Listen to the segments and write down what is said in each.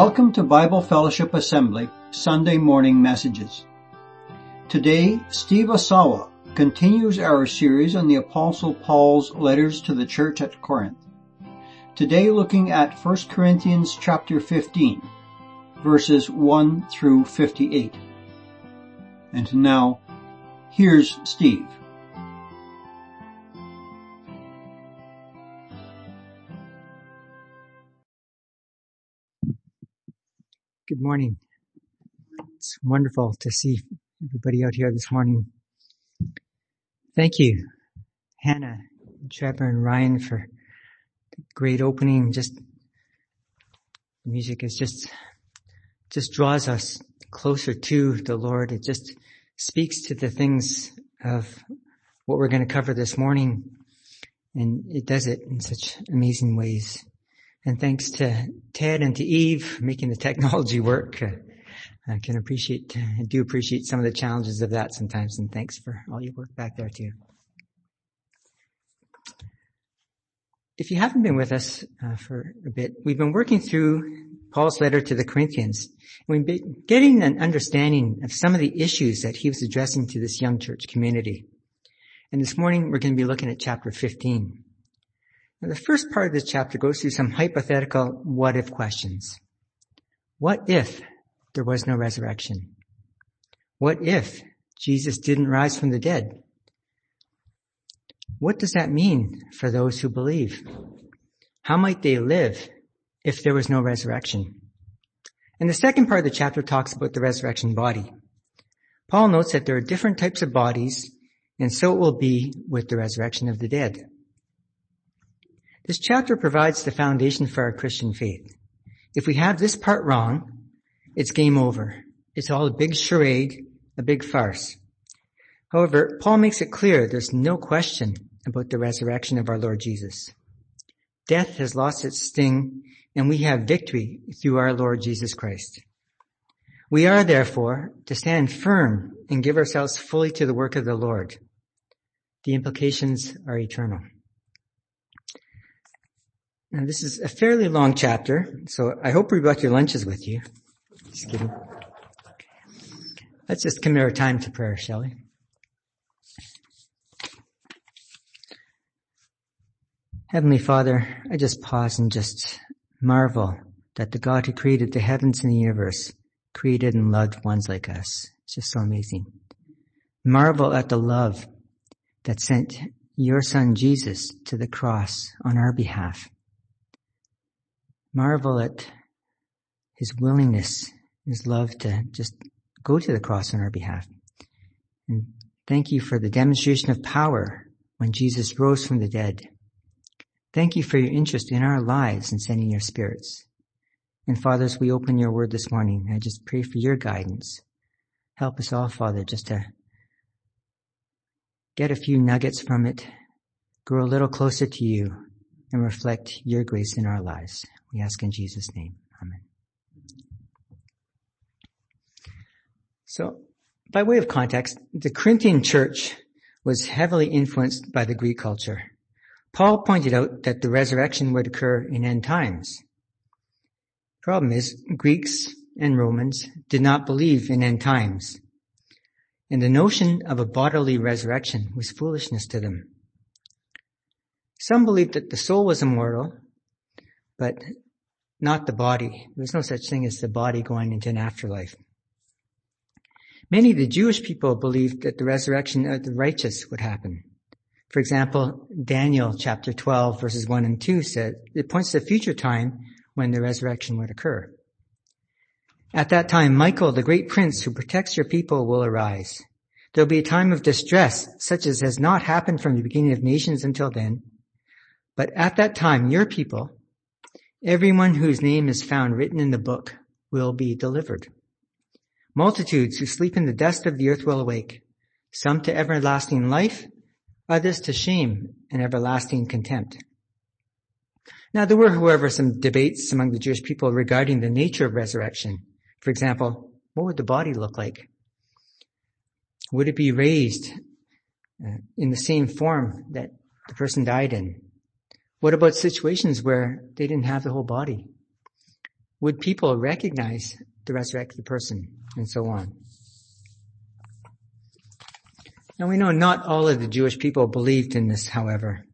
Welcome to Bible Fellowship Assembly Sunday Morning Messages. Today, Steve Asawa continues our series on the Apostle Paul's letters to the church at Corinth. Today looking at 1 Corinthians chapter 15, verses 1 through 58. And now, here's Steve. Good morning. It's wonderful to see everybody out here this morning. Thank you, Hannah, Trevor, and Ryan for the great opening. Just the music is just just draws us closer to the Lord. It just speaks to the things of what we're going to cover this morning, and it does it in such amazing ways. And thanks to Ted and to Eve making the technology work. I can appreciate, I do appreciate some of the challenges of that sometimes. And thanks for all your work back there too. If you haven't been with us uh, for a bit, we've been working through Paul's letter to the Corinthians. We've been getting an understanding of some of the issues that he was addressing to this young church community. And this morning we're going to be looking at chapter 15. Now, the first part of this chapter goes through some hypothetical what if questions. What if there was no resurrection? What if Jesus didn't rise from the dead? What does that mean for those who believe? How might they live if there was no resurrection? And the second part of the chapter talks about the resurrection body. Paul notes that there are different types of bodies, and so it will be with the resurrection of the dead. This chapter provides the foundation for our Christian faith. If we have this part wrong, it's game over. It's all a big charade, a big farce. However, Paul makes it clear there's no question about the resurrection of our Lord Jesus. Death has lost its sting and we have victory through our Lord Jesus Christ. We are therefore to stand firm and give ourselves fully to the work of the Lord. The implications are eternal. Now this is a fairly long chapter, so I hope we brought your lunches with you. Just kidding. Let's just commit our time to prayer, shall we? Heavenly Father, I just pause and just marvel that the God who created the heavens and the universe created and loved ones like us. It's just so amazing. Marvel at the love that sent your son Jesus to the cross on our behalf marvel at his willingness, his love to just go to the cross on our behalf. And thank you for the demonstration of power when Jesus rose from the dead. Thank you for your interest in our lives and sending your spirits. And fathers, we open your word this morning. I just pray for your guidance. Help us all, Father, just to get a few nuggets from it, grow a little closer to you, and reflect your grace in our lives. We ask in Jesus' name. Amen. So, by way of context, the Corinthian church was heavily influenced by the Greek culture. Paul pointed out that the resurrection would occur in end times. Problem is, Greeks and Romans did not believe in end times. And the notion of a bodily resurrection was foolishness to them. Some believed that the soul was immortal, but not the body. There's no such thing as the body going into an afterlife. Many of the Jewish people believed that the resurrection of the righteous would happen. For example, Daniel chapter 12 verses 1 and 2 said, it points to a future time when the resurrection would occur. At that time, Michael, the great prince who protects your people, will arise. There'll be a time of distress, such as has not happened from the beginning of nations until then. But at that time, your people, everyone whose name is found written in the book, will be delivered. Multitudes who sleep in the dust of the earth will awake, some to everlasting life, others to shame and everlasting contempt. Now there were, however, some debates among the Jewish people regarding the nature of resurrection. For example, what would the body look like? Would it be raised uh, in the same form that the person died in? What about situations where they didn't have the whole body? Would people recognize the resurrected person? And so on. Now we know not all of the Jewish people believed in this, however.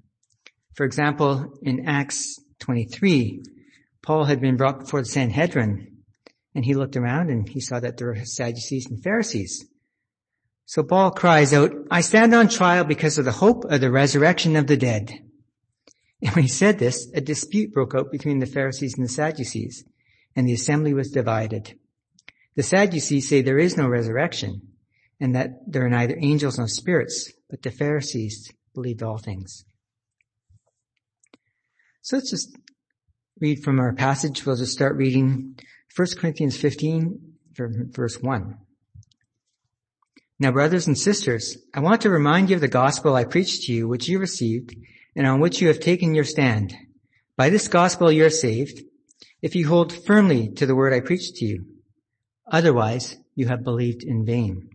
For example, in Acts 23, Paul had been brought before the Sanhedrin and he looked around and he saw that there were Sadducees and Pharisees. So Paul cries out, I stand on trial because of the hope of the resurrection of the dead. And when he said this, a dispute broke out between the Pharisees and the Sadducees, and the assembly was divided. The Sadducees say there is no resurrection, and that there are neither angels nor spirits, but the Pharisees believed all things. So let's just read from our passage. We'll just start reading 1 Corinthians 15, verse 1. Now brothers and sisters, I want to remind you of the gospel I preached to you, which you received, and on which you have taken your stand. By this gospel you are saved, if you hold firmly to the word I preached to you. Otherwise, you have believed in vain.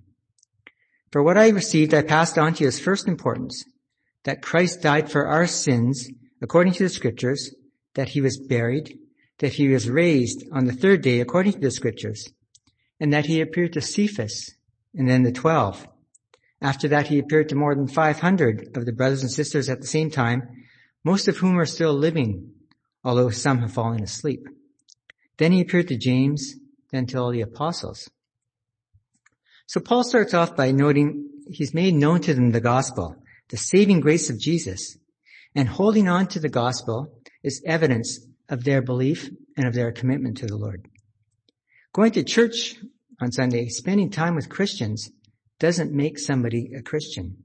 For what I received I passed on to you as first importance, that Christ died for our sins according to the scriptures, that he was buried, that he was raised on the third day according to the scriptures, and that he appeared to Cephas and then the twelve. After that he appeared to more than 500 of the brothers and sisters at the same time, most of whom are still living, although some have fallen asleep. Then he appeared to James, then to all the apostles. So Paul starts off by noting he's made known to them the gospel, the saving grace of Jesus, and holding on to the gospel is evidence of their belief and of their commitment to the Lord. Going to church on Sunday, spending time with Christians doesn't make somebody a Christian.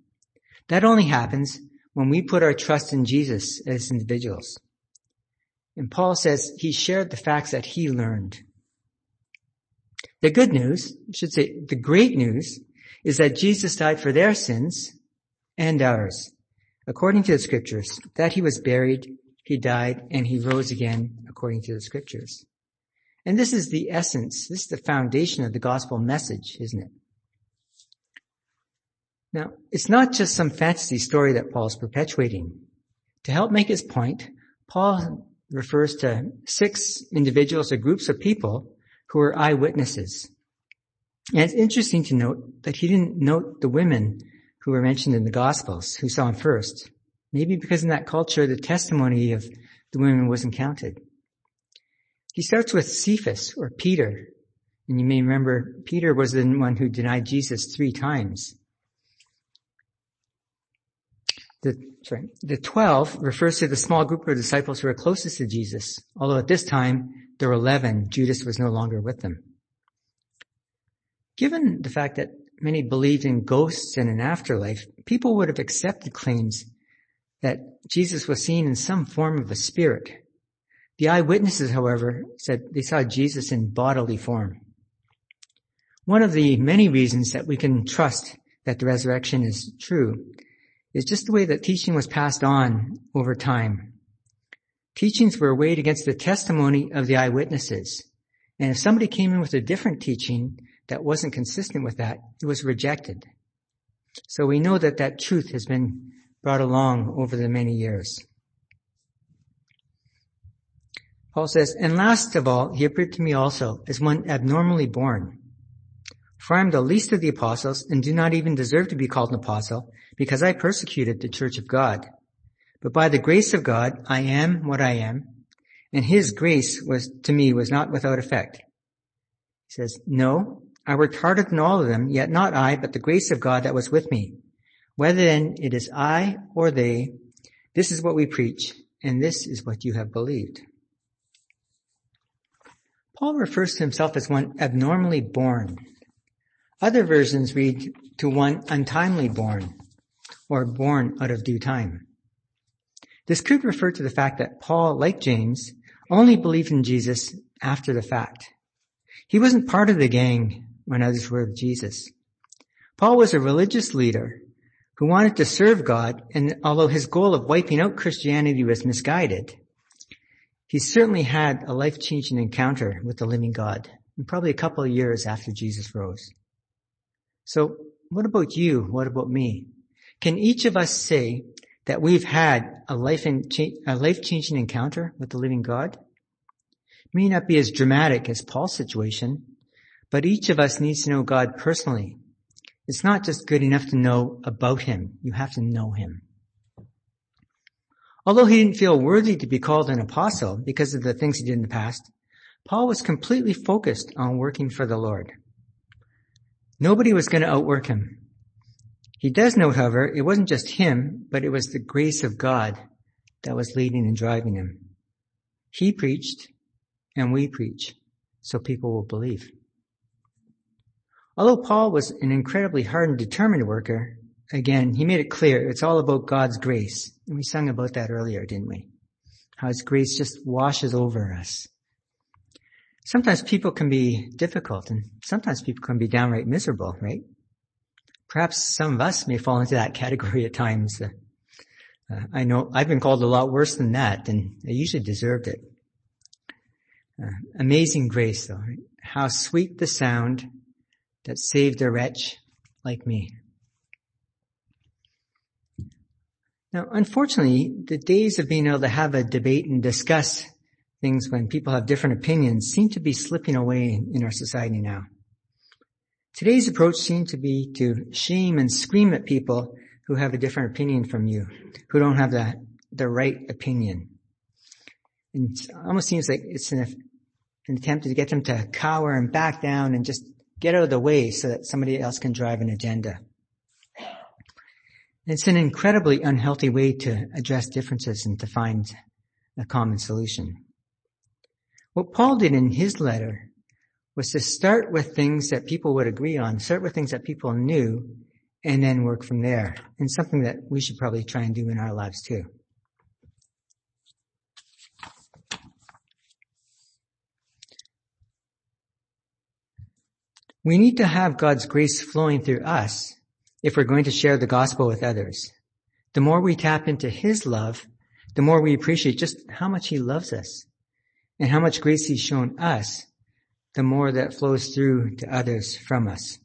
That only happens when we put our trust in Jesus as individuals. And Paul says he shared the facts that he learned. The good news, I should say the great news, is that Jesus died for their sins and ours, according to the scriptures, that he was buried, he died, and he rose again according to the scriptures. And this is the essence, this is the foundation of the gospel message, isn't it? Now, it's not just some fantasy story that Paul's perpetuating. To help make his point, Paul refers to six individuals or groups of people who were eyewitnesses. And it's interesting to note that he didn't note the women who were mentioned in the Gospels, who saw him first. Maybe because in that culture, the testimony of the women wasn't counted. He starts with Cephas or Peter. And you may remember Peter was the one who denied Jesus three times. The, sorry, the twelve refers to the small group of disciples who were closest to Jesus, although at this time there were eleven. Judas was no longer with them. Given the fact that many believed in ghosts and an afterlife, people would have accepted claims that Jesus was seen in some form of a spirit. The eyewitnesses, however, said they saw Jesus in bodily form. One of the many reasons that we can trust that the resurrection is true is just the way that teaching was passed on over time. Teachings were weighed against the testimony of the eyewitnesses. And if somebody came in with a different teaching that wasn't consistent with that, it was rejected. So we know that that truth has been brought along over the many years. Paul says, and last of all, he appeared to me also as one abnormally born. For I am the least of the apostles and do not even deserve to be called an apostle because I persecuted the church of God. But by the grace of God, I am what I am, and his grace was, to me, was not without effect. He says, no, I worked harder than all of them, yet not I, but the grace of God that was with me. Whether then it is I or they, this is what we preach, and this is what you have believed. Paul refers to himself as one abnormally born. Other versions read to one untimely born or born out of due time. This could refer to the fact that Paul, like James, only believed in Jesus after the fact. He wasn't part of the gang when others were with Jesus. Paul was a religious leader who wanted to serve God, and although his goal of wiping out Christianity was misguided, he certainly had a life-changing encounter with the living God, and probably a couple of years after Jesus rose. So what about you? What about me? Can each of us say that we've had a life a life-changing encounter with the living God? may not be as dramatic as Paul's situation, but each of us needs to know God personally. It's not just good enough to know about Him. You have to know Him. Although he didn't feel worthy to be called an apostle because of the things he did in the past, Paul was completely focused on working for the Lord. Nobody was going to outwork him. He does note, however, it wasn't just him, but it was the grace of God that was leading and driving him. He preached and we preach so people will believe. Although Paul was an incredibly hard and determined worker, again, he made it clear it's all about God's grace. And we sung about that earlier, didn't we? How his grace just washes over us. Sometimes people can be difficult and sometimes people can be downright miserable, right? Perhaps some of us may fall into that category at times. Uh, uh, I know I've been called a lot worse than that and I usually deserved it. Uh, amazing grace though. Right? How sweet the sound that saved a wretch like me. Now, unfortunately, the days of being able to have a debate and discuss things when people have different opinions seem to be slipping away in our society now. Today's approach seems to be to shame and scream at people who have a different opinion from you, who don't have the, the right opinion. And it almost seems like it's an, an attempt to get them to cower and back down and just get out of the way so that somebody else can drive an agenda. It's an incredibly unhealthy way to address differences and to find a common solution. What Paul did in his letter was to start with things that people would agree on, start with things that people knew, and then work from there. And something that we should probably try and do in our lives too. We need to have God's grace flowing through us if we're going to share the gospel with others. The more we tap into His love, the more we appreciate just how much He loves us and how much grace He's shown us, the more that flows through to others from us.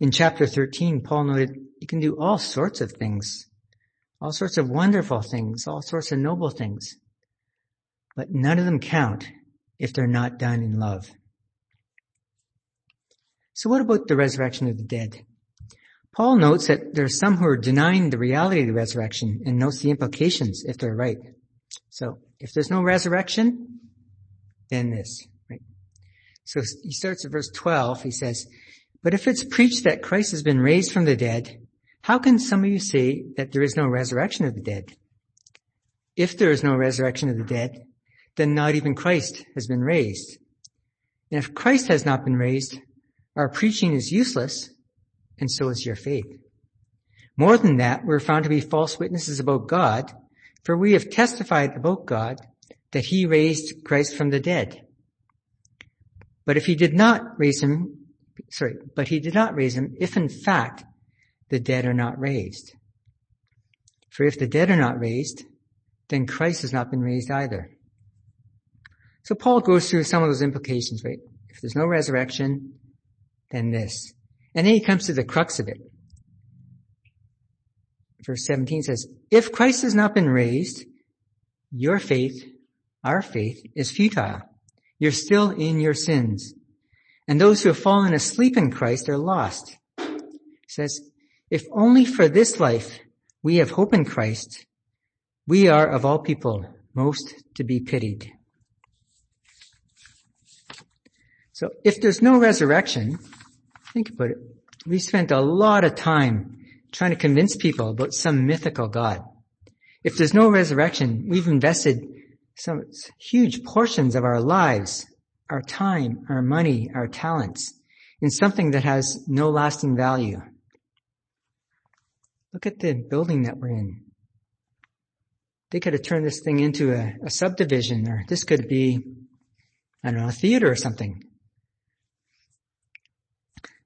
In chapter 13, Paul noted you can do all sorts of things, all sorts of wonderful things, all sorts of noble things, but none of them count if they're not done in love. So what about the resurrection of the dead? Paul notes that there are some who are denying the reality of the resurrection and notes the implications if they're right. So if there's no resurrection, then this, right? So he starts at verse 12. He says, but if it's preached that Christ has been raised from the dead, how can some of you say that there is no resurrection of the dead? If there is no resurrection of the dead, then not even Christ has been raised. And if Christ has not been raised, our preaching is useless and so is your faith. More than that, we're found to be false witnesses about God, for we have testified about God that he raised Christ from the dead. But if he did not raise him, sorry, but he did not raise him if in fact the dead are not raised. For if the dead are not raised, then Christ has not been raised either. So Paul goes through some of those implications, right? If there's no resurrection, then this. And then he comes to the crux of it. Verse 17 says, if Christ has not been raised, your faith, our faith, is futile. You're still in your sins. And those who have fallen asleep in Christ are lost. He says, if only for this life we have hope in Christ, we are of all people most to be pitied. So if there's no resurrection, think about it. We spent a lot of time trying to convince people about some mythical God. If there's no resurrection, we've invested some huge portions of our lives, our time, our money, our talents in something that has no lasting value. Look at the building that we're in. They could have turned this thing into a, a subdivision or this could be, I don't know, a theater or something.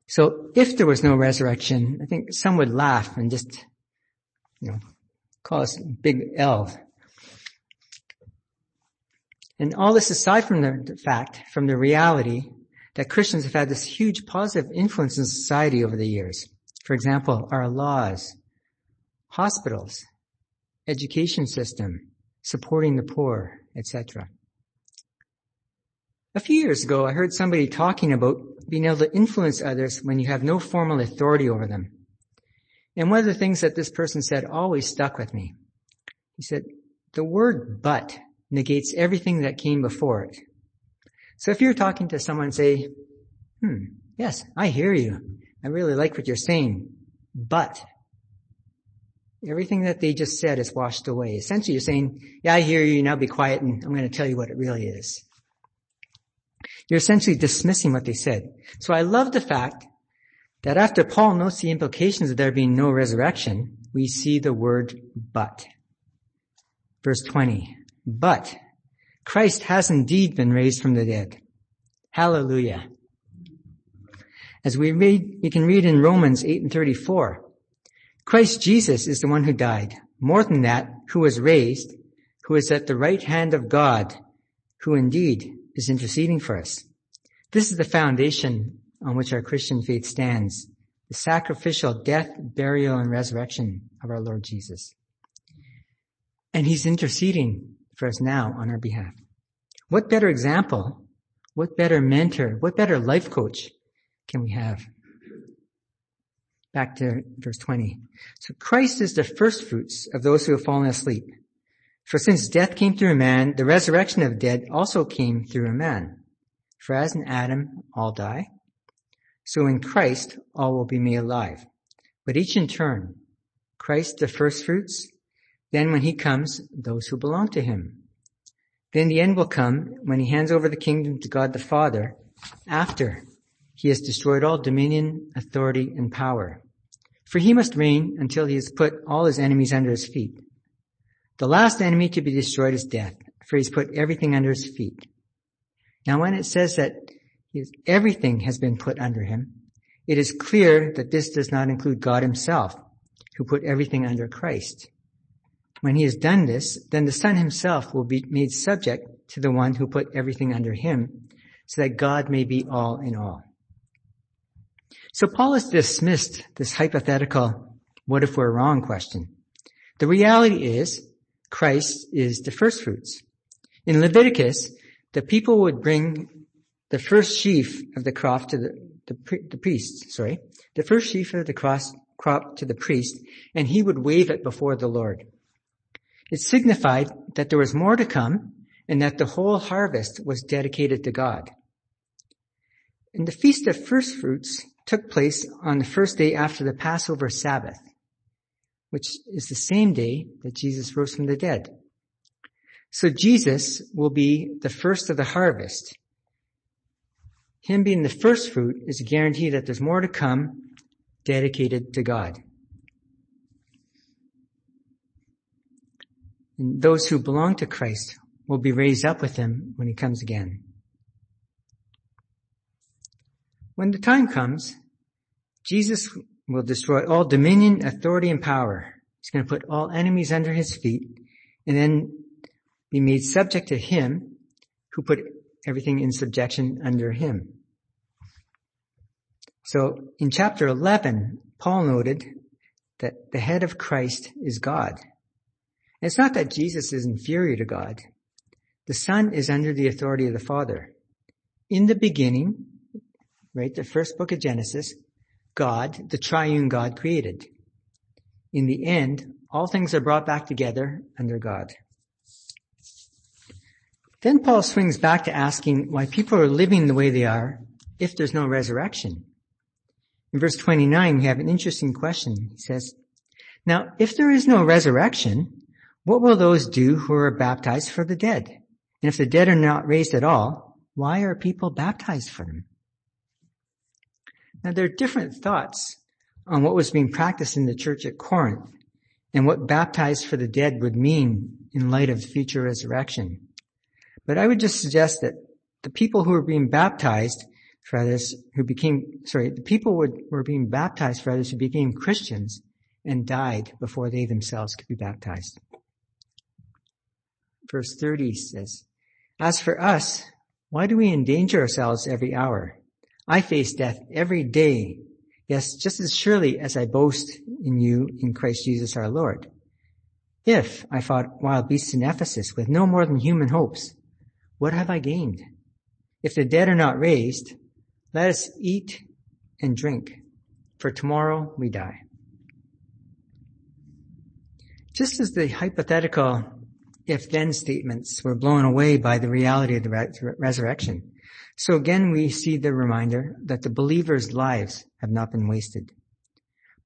So if there was no resurrection, I think some would laugh and just, you know, call us big L. And all this aside from the fact, from the reality that Christians have had this huge positive influence in society over the years. For example, our laws, hospitals, education system, supporting the poor, etc. A few years ago, I heard somebody talking about being able to influence others when you have no formal authority over them. And one of the things that this person said always stuck with me. He said, the word but negates everything that came before it. So if you're talking to someone, say, hmm, yes, I hear you. I really like what you're saying, but everything that they just said is washed away. Essentially you're saying, yeah, I hear you, now be quiet and I'm going to tell you what it really is. You're essentially dismissing what they said. So I love the fact that after Paul notes the implications of there being no resurrection, we see the word but. Verse 20. But Christ has indeed been raised from the dead. Hallelujah. As we read, we can read in Romans 8 and 34, Christ Jesus is the one who died. More than that, who was raised, who is at the right hand of God, who indeed is interceding for us. This is the foundation on which our Christian faith stands. The sacrificial death, burial, and resurrection of our Lord Jesus. And He's interceding for us now on our behalf. What better example, what better mentor, what better life coach can we have? Back to verse 20. So Christ is the first fruits of those who have fallen asleep. For since death came through a man, the resurrection of the dead also came through a man. For as in Adam all die, so in Christ all will be made alive. But each in turn, Christ the first fruits, then when he comes, those who belong to him. Then the end will come when he hands over the kingdom to God the Father after he has destroyed all dominion, authority, and power. For he must reign until he has put all his enemies under his feet. The last enemy to be destroyed is death, for he's put everything under his feet. Now when it says that everything has been put under him, it is clear that this does not include God himself, who put everything under Christ. When he has done this, then the Son himself will be made subject to the one who put everything under him, so that God may be all in all. So Paul has dismissed this hypothetical, what if we're wrong question. The reality is, Christ is the first fruits. In Leviticus, the people would bring the first sheaf of the crop to the, the, the priest, sorry, the first sheaf of the cross, crop to the priest, and he would wave it before the Lord. It signified that there was more to come and that the whole harvest was dedicated to God. And the Feast of First Fruits took place on the first day after the Passover Sabbath, which is the same day that Jesus rose from the dead. So Jesus will be the first of the harvest. Him being the first fruit is a guarantee that there's more to come dedicated to God. And those who belong to Christ will be raised up with him when he comes again. When the time comes, Jesus will destroy all dominion, authority, and power. He's going to put all enemies under his feet and then be made subject to him who put everything in subjection under him. So in chapter 11, Paul noted that the head of Christ is God. It's not that Jesus is inferior to God. The Son is under the authority of the Father. In the beginning, right, the first book of Genesis, God, the triune God created. In the end, all things are brought back together under God. Then Paul swings back to asking why people are living the way they are if there's no resurrection. In verse 29, we have an interesting question. He says, Now, if there is no resurrection, what will those do who are baptized for the dead? And if the dead are not raised at all, why are people baptized for them? Now there are different thoughts on what was being practiced in the church at Corinth and what baptized for the dead would mean in light of future resurrection. But I would just suggest that the people who were being baptized for others who became, sorry, the people would, were being baptized for others who became Christians and died before they themselves could be baptized verse 30 says, As for us, why do we endanger ourselves every hour? I face death every day. Yes, just as surely as I boast in you in Christ Jesus our Lord. If I fought wild beasts in Ephesus with no more than human hopes, what have I gained? if the dead are not raised, let us eat and drink, for tomorrow we die. Just as the hypothetical if-then statements were blown away by the reality of the re- resurrection, so again we see the reminder that the believers' lives have not been wasted.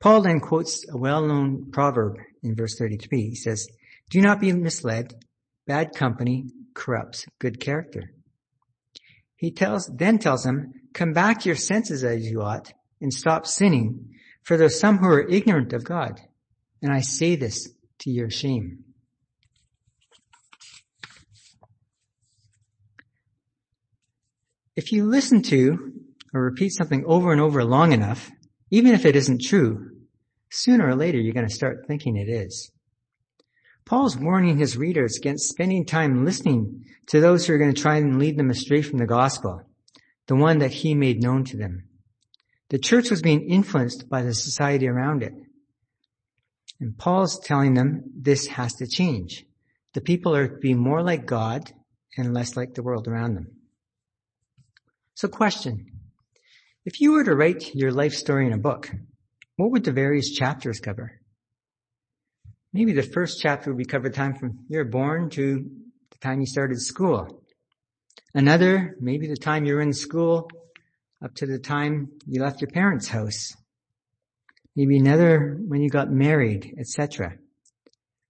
Paul then quotes a well-known proverb in verse 33. He says, do not be misled. Bad company corrupts good character. He tells, then tells them, come back to your senses as you ought and stop sinning, for there are some who are ignorant of God. And I say this to your shame. If you listen to or repeat something over and over long enough, even if it isn't true, sooner or later you're going to start thinking it is. Paul's warning his readers against spending time listening to those who are going to try and lead them astray from the gospel, the one that he made known to them. The church was being influenced by the society around it. And Paul's telling them this has to change. The people are to be more like God and less like the world around them. So question. If you were to write your life story in a book, what would the various chapters cover? Maybe the first chapter would be covered time from you're born to the time you started school. Another, maybe the time you were in school up to the time you left your parents' house. Maybe another when you got married, etc.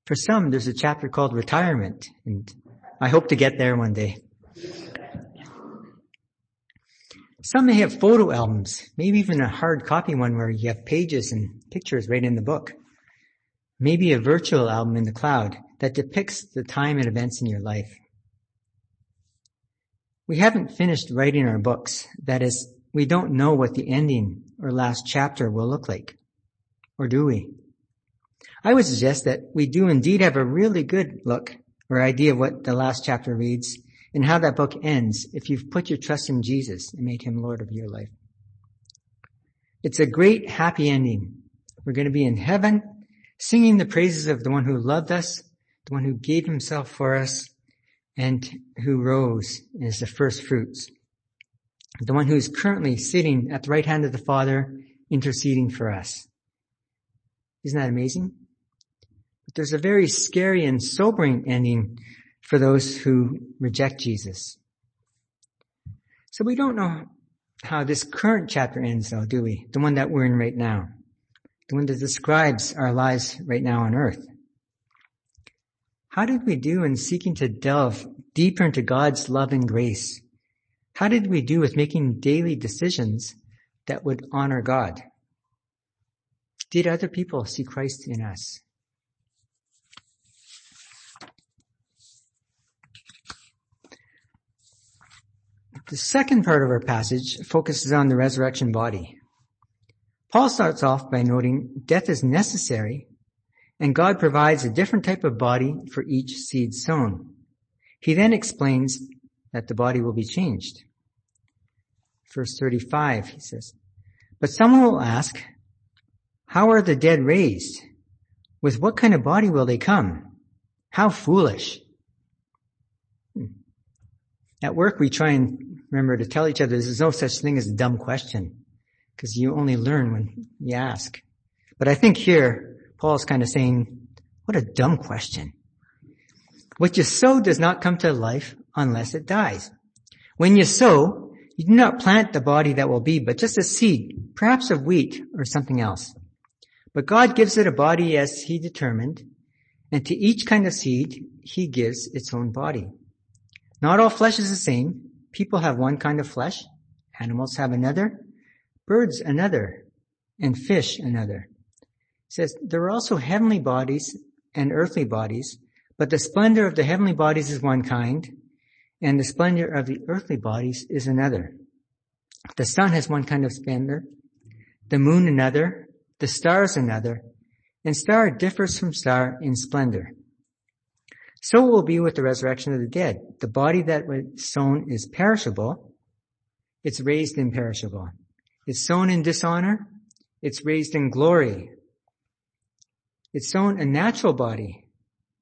For some, there's a chapter called retirement, and I hope to get there one day. Some may have photo albums, maybe even a hard copy one where you have pages and pictures right in the book. Maybe a virtual album in the cloud that depicts the time and events in your life. We haven't finished writing our books. That is, we don't know what the ending or last chapter will look like. Or do we? I would suggest that we do indeed have a really good look or idea of what the last chapter reads and how that book ends if you've put your trust in Jesus and made him Lord of your life. It's a great happy ending. We're going to be in heaven singing the praises of the one who loved us, the one who gave himself for us, and who rose as the first fruits. The one who is currently sitting at the right hand of the Father, interceding for us. Isn't that amazing? But there's a very scary and sobering ending for those who reject Jesus. So we don't know how this current chapter ends though, do we? The one that we're in right now. The one that describes our lives right now on earth. How did we do in seeking to delve deeper into God's love and grace? How did we do with making daily decisions that would honor God? Did other people see Christ in us? The second part of our passage focuses on the resurrection body. Paul starts off by noting death is necessary and God provides a different type of body for each seed sown. He then explains that the body will be changed. Verse 35, he says, But someone will ask, how are the dead raised? With what kind of body will they come? How foolish. Hmm. At work, we try and remember to tell each other there's no such thing as a dumb question because you only learn when you ask. But I think here, Paul's kind of saying, what a dumb question. What you sow does not come to life unless it dies. When you sow, you do not plant the body that will be, but just a seed, perhaps of wheat or something else. But God gives it a body as He determined, and to each kind of seed, He gives its own body. Not all flesh is the same, People have one kind of flesh, animals have another, birds another, and fish another. It says there are also heavenly bodies and earthly bodies, but the splendor of the heavenly bodies is one kind, and the splendor of the earthly bodies is another. The sun has one kind of splendor, the moon another, the stars another, and star differs from star in splendor. So will be with the resurrection of the dead. The body that was sown is perishable. It's raised imperishable. It's sown in dishonor. It's raised in glory. It's sown a natural body.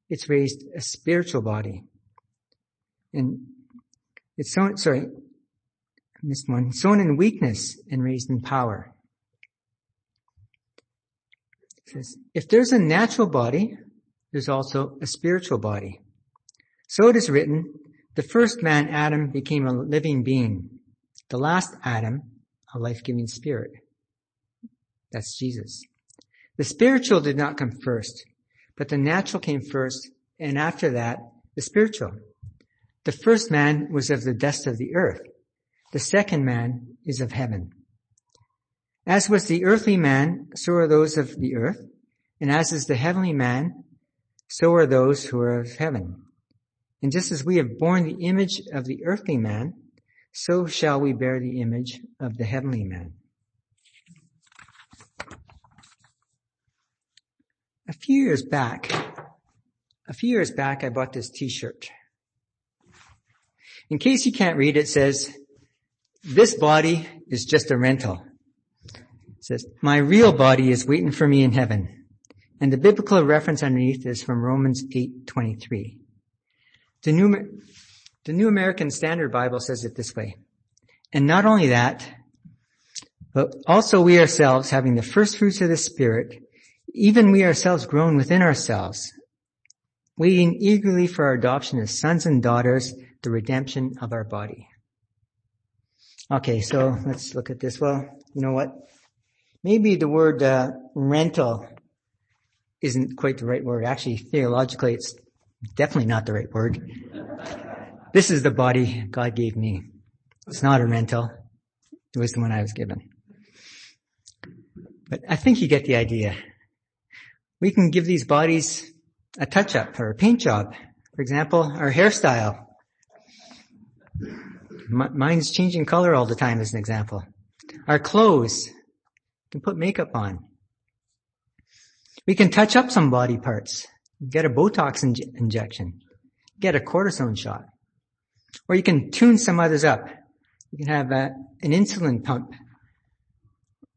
It's raised a spiritual body. And it's sown, sorry, missed one. Sown in weakness and raised in power. It says, if there's a natural body, there's also a spiritual body. So it is written, the first man, Adam, became a living being. The last Adam, a life-giving spirit. That's Jesus. The spiritual did not come first, but the natural came first, and after that, the spiritual. The first man was of the dust of the earth. The second man is of heaven. As was the earthly man, so are those of the earth, and as is the heavenly man, so are those who are of heaven. And just as we have borne the image of the earthly man, so shall we bear the image of the heavenly man. A few years back, a few years back, I bought this t-shirt. In case you can't read, it says, this body is just a rental. It says, my real body is waiting for me in heaven. And the biblical reference underneath is from Romans 8:23. The New, the New American Standard Bible says it this way. And not only that, but also we ourselves having the first fruits of the Spirit, even we ourselves groan within ourselves, waiting eagerly for our adoption as sons and daughters, the redemption of our body. Okay, so let's look at this. Well, you know what? Maybe the word uh, rental isn't quite the right word. Actually, theologically, it's definitely not the right word. This is the body God gave me. It's not a rental. It was the one I was given. But I think you get the idea. We can give these bodies a touch up or a paint job. For example, our hairstyle. mine's changing color all the time as an example. Our clothes. Can put makeup on. We can touch up some body parts. Get a Botox injection. Get a cortisone shot. Or you can tune some others up. You can have a, an insulin pump.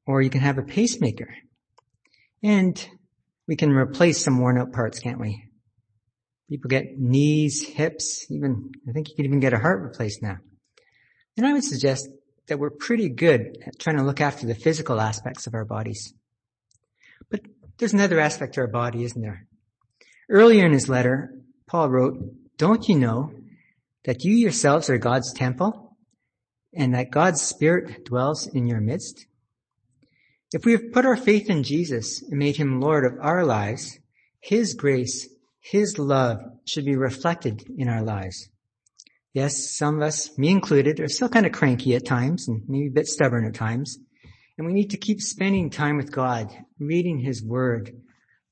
Or you can have a pacemaker. And we can replace some worn out parts, can't we? People get knees, hips, even, I think you can even get a heart replaced now. And I would suggest that we're pretty good at trying to look after the physical aspects of our bodies. But there's another aspect to our body, isn't there? Earlier in his letter, Paul wrote, don't you know that you yourselves are God's temple and that God's spirit dwells in your midst? If we have put our faith in Jesus and made him Lord of our lives, his grace, his love should be reflected in our lives. Yes, some of us, me included, are still kind of cranky at times and maybe a bit stubborn at times. And we need to keep spending time with God, reading his word,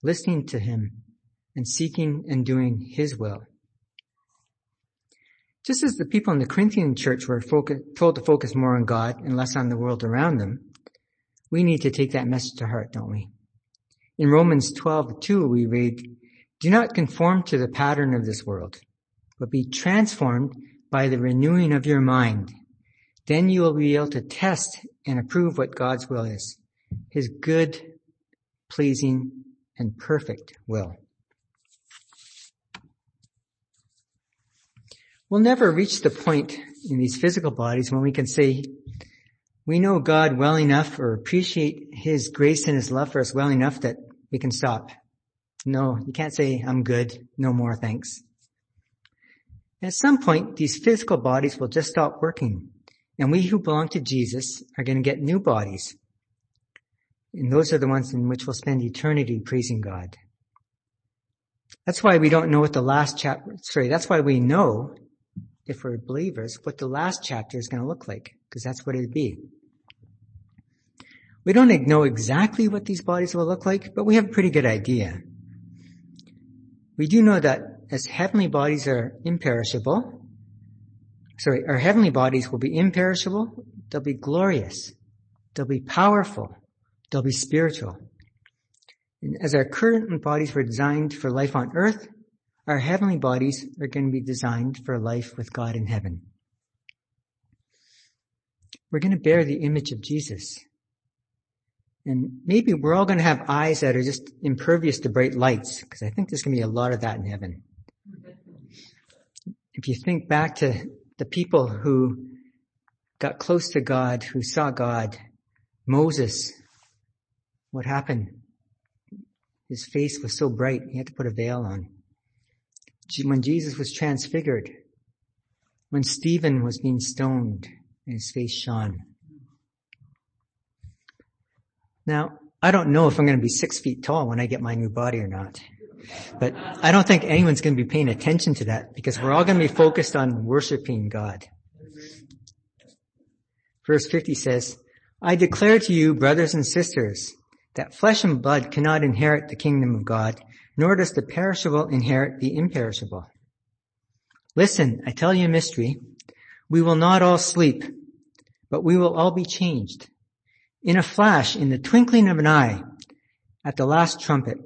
listening to him, and seeking and doing his will. Just as the people in the Corinthian church were told to focus more on God and less on the world around them, we need to take that message to heart, don't we? In Romans 12:2 we read, "Do not conform to the pattern of this world, but be transformed by the renewing of your mind. Then you will be able to test and approve what God's will is, his good, pleasing, and perfect will." We'll never reach the point in these physical bodies when we can say, we know God well enough or appreciate His grace and His love for us well enough that we can stop. No, you can't say, I'm good, no more thanks. At some point, these physical bodies will just stop working, and we who belong to Jesus are going to get new bodies. And those are the ones in which we'll spend eternity praising God. That's why we don't know what the last chapter, sorry, that's why we know, if we're believers, what the last chapter is going to look like, because that's what it'd be. We don't know exactly what these bodies will look like, but we have a pretty good idea. We do know that as heavenly bodies are imperishable, sorry, our heavenly bodies will be imperishable, they'll be glorious, they'll be powerful, they'll be spiritual. And as our current bodies were designed for life on earth, our heavenly bodies are going to be designed for life with God in heaven. We're going to bear the image of Jesus. And maybe we're all going to have eyes that are just impervious to bright lights, because I think there's going to be a lot of that in heaven. If you think back to the people who got close to God, who saw God. Moses, what happened? His face was so bright, he had to put a veil on. When Jesus was transfigured, when Stephen was being stoned and his face shone. Now, I don't know if I'm going to be six feet tall when I get my new body or not. But I don't think anyone's going to be paying attention to that because we're all going to be focused on worshiping God. Verse 50 says, I declare to you, brothers and sisters, that flesh and blood cannot inherit the kingdom of God, nor does the perishable inherit the imperishable. Listen, I tell you a mystery. We will not all sleep, but we will all be changed. In a flash, in the twinkling of an eye, at the last trumpet.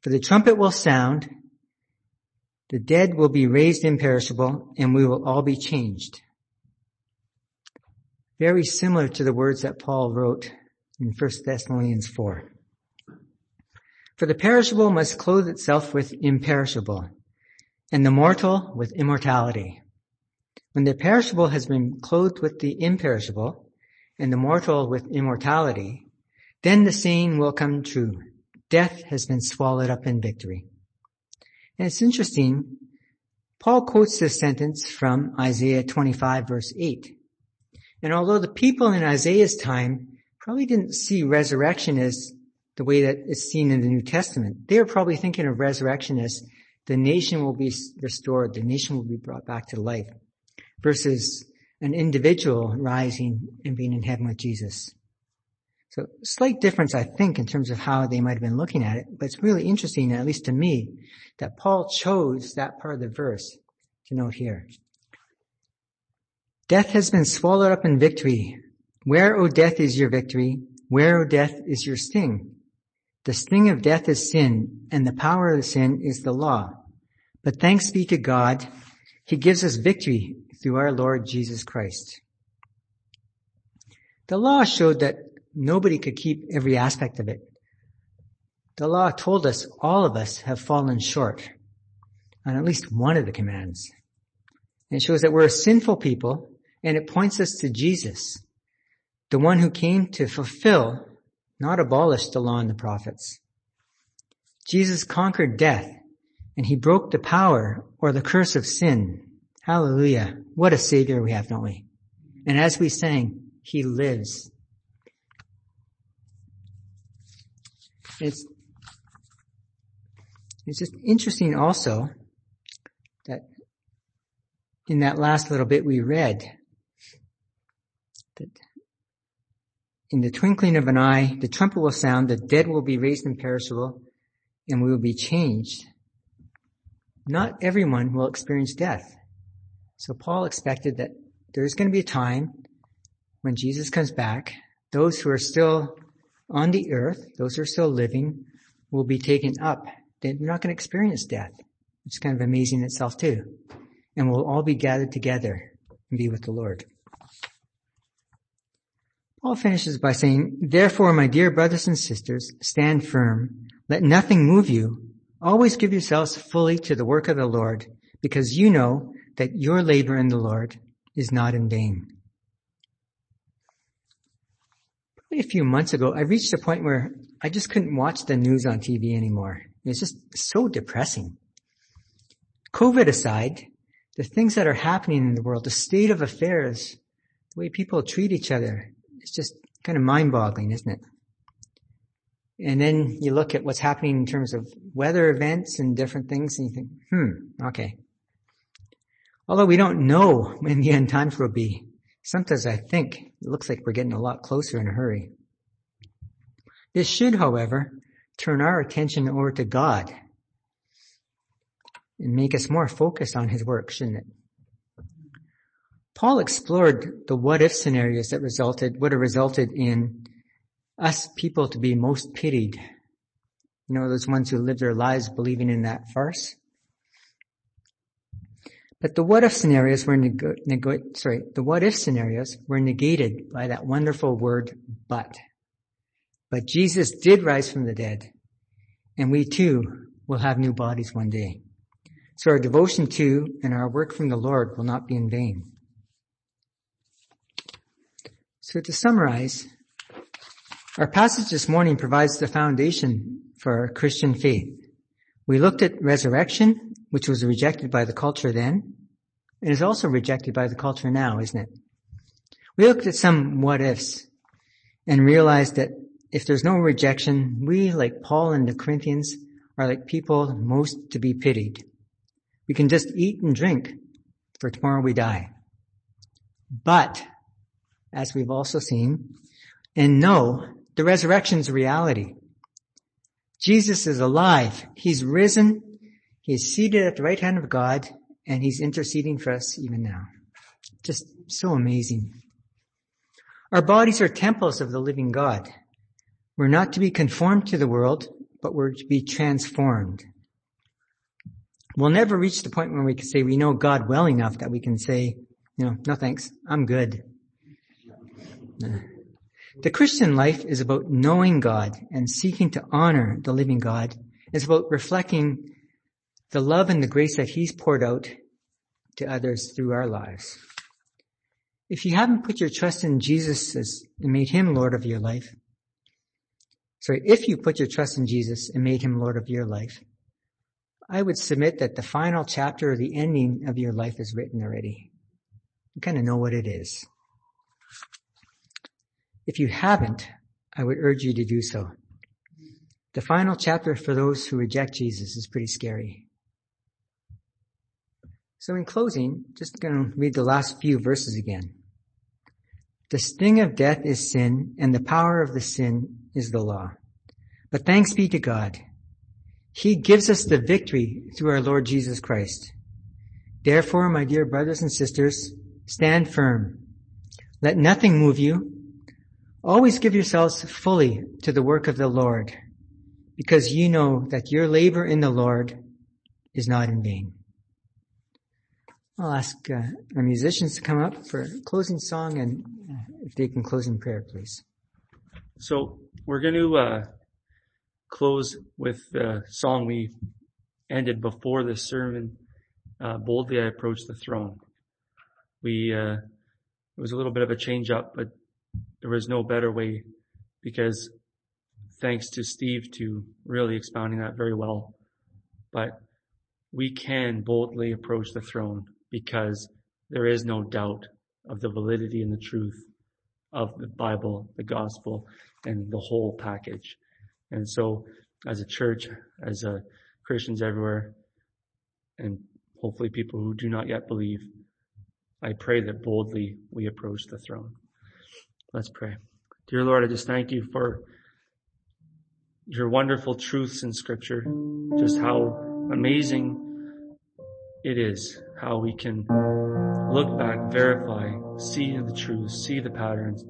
For the trumpet will sound, the dead will be raised imperishable, and we will all be changed. Very similar to the words that Paul wrote in 1 Thessalonians 4. For the perishable must clothe itself with imperishable, and the mortal with immortality. When the perishable has been clothed with the imperishable, and the mortal with immortality, then the saying will come true. Death has been swallowed up in victory. And it's interesting, Paul quotes this sentence from Isaiah 25 verse 8. And although the people in Isaiah's time probably didn't see resurrection as the way that it's seen in the New Testament, they were probably thinking of resurrection as the nation will be restored, the nation will be brought back to life, versus an individual rising and being in heaven with Jesus. So slight difference, I think, in terms of how they might have been looking at it, but it's really interesting, at least to me, that Paul chose that part of the verse to note here. Death has been swallowed up in victory. Where, O death, is your victory? Where, O death, is your sting? The sting of death is sin, and the power of sin is the law. But thanks be to God, He gives us victory through our Lord Jesus Christ. The law showed that nobody could keep every aspect of it. The law told us all of us have fallen short on at least one of the commands. It shows that we're a sinful people and it points us to Jesus, the one who came to fulfill, not abolish the law and the prophets. Jesus conquered death and he broke the power or the curse of sin. Hallelujah. What a savior we have, don't we? And as we sang, he lives. It's, it's just interesting also that in that last little bit we read, that in the twinkling of an eye, the trumpet will sound, the dead will be raised imperishable, and we will be changed. Not everyone will experience death. So Paul expected that there's going to be a time when Jesus comes back, those who are still on the earth, those who are still living, will be taken up. They're not going to experience death, is kind of amazing in itself too. And we'll all be gathered together and be with the Lord. Paul finishes by saying, Therefore, my dear brothers and sisters, stand firm. Let nothing move you. Always give yourselves fully to the work of the Lord, because you know that your labor in the Lord is not in vain. Probably a few months ago, I reached a point where I just couldn't watch the news on TV anymore. It was just so depressing. COVID aside, the things that are happening in the world, the state of affairs, the way people treat each other, it's just kind of mind boggling, isn't it? And then you look at what's happening in terms of weather events and different things and you think, hmm, okay. Although we don't know when the end times will be, sometimes I think it looks like we're getting a lot closer in a hurry. This should, however, turn our attention over to God and make us more focused on His work, shouldn't it? Paul explored the what if scenarios that resulted, would have resulted in us people to be most pitied. You know, those ones who live their lives believing in that farce. But the what if scenarios were nego- nego- sorry, the what if scenarios were negated by that wonderful word, but. But Jesus did rise from the dead, and we too will have new bodies one day. So our devotion to and our work from the Lord will not be in vain. So to summarize, our passage this morning provides the foundation for our Christian faith. We looked at resurrection, which was rejected by the culture then, and is also rejected by the culture now, isn't it? We looked at some what ifs and realized that if there's no rejection, we, like Paul and the Corinthians, are like people most to be pitied. We can just eat and drink, for tomorrow we die. But, as we've also seen, and know, the resurrection's reality. Jesus is alive. He's risen. He's seated at the right hand of God, and he's interceding for us even now. Just so amazing. Our bodies are temples of the living God. We're not to be conformed to the world, but we're to be transformed. We'll never reach the point where we can say we know God well enough that we can say, you know, no thanks, I'm good. The Christian life is about knowing God and seeking to honor the living God. It's about reflecting the love and the grace that He's poured out to others through our lives. If you haven't put your trust in Jesus and made Him Lord of your life, sorry, if you put your trust in Jesus and made Him Lord of your life, I would submit that the final chapter or the ending of your life is written already. You kind of know what it is. If you haven't, I would urge you to do so. The final chapter for those who reject Jesus is pretty scary. So in closing, just going to read the last few verses again. The sting of death is sin, and the power of the sin is the law. But thanks be to God. He gives us the victory through our Lord Jesus Christ. Therefore, my dear brothers and sisters, stand firm. Let nothing move you. Always give yourselves fully to the work of the Lord, because you know that your labor in the Lord is not in vain. I'll ask uh, our musicians to come up for a closing song and uh, if they can close in prayer, please. So we're going to uh, close with the song we ended before the sermon. Uh, Boldly I approach the throne. We, uh, it was a little bit of a change up, but there was no better way because thanks to Steve to really expounding that very well. But we can boldly approach the throne because there is no doubt of the validity and the truth of the Bible, the gospel, and the whole package. And so as a church, as a Christians everywhere, and hopefully people who do not yet believe, I pray that boldly we approach the throne. Let's pray. Dear Lord, I just thank you for your wonderful truths in scripture, just how amazing it is, how we can look back, verify, see the truth, see the patterns,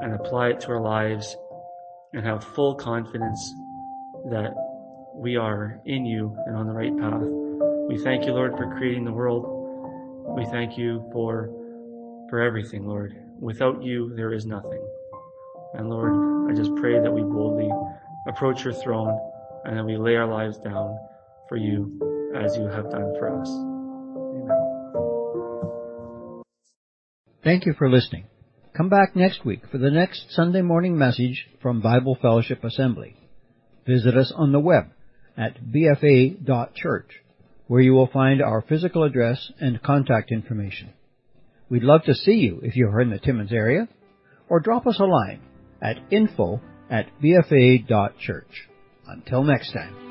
and apply it to our lives and have full confidence that we are in you and on the right path. We thank you, Lord, for creating the world. We thank you for, for everything, Lord. Without you, there is nothing. And Lord, I just pray that we boldly approach your throne and that we lay our lives down for you as you have done for us. Amen. Thank you for listening. Come back next week for the next Sunday morning message from Bible Fellowship Assembly. Visit us on the web at bfa.church, where you will find our physical address and contact information. We'd love to see you if you are in the Timmins area, or drop us a line at info at bfa.church. Until next time.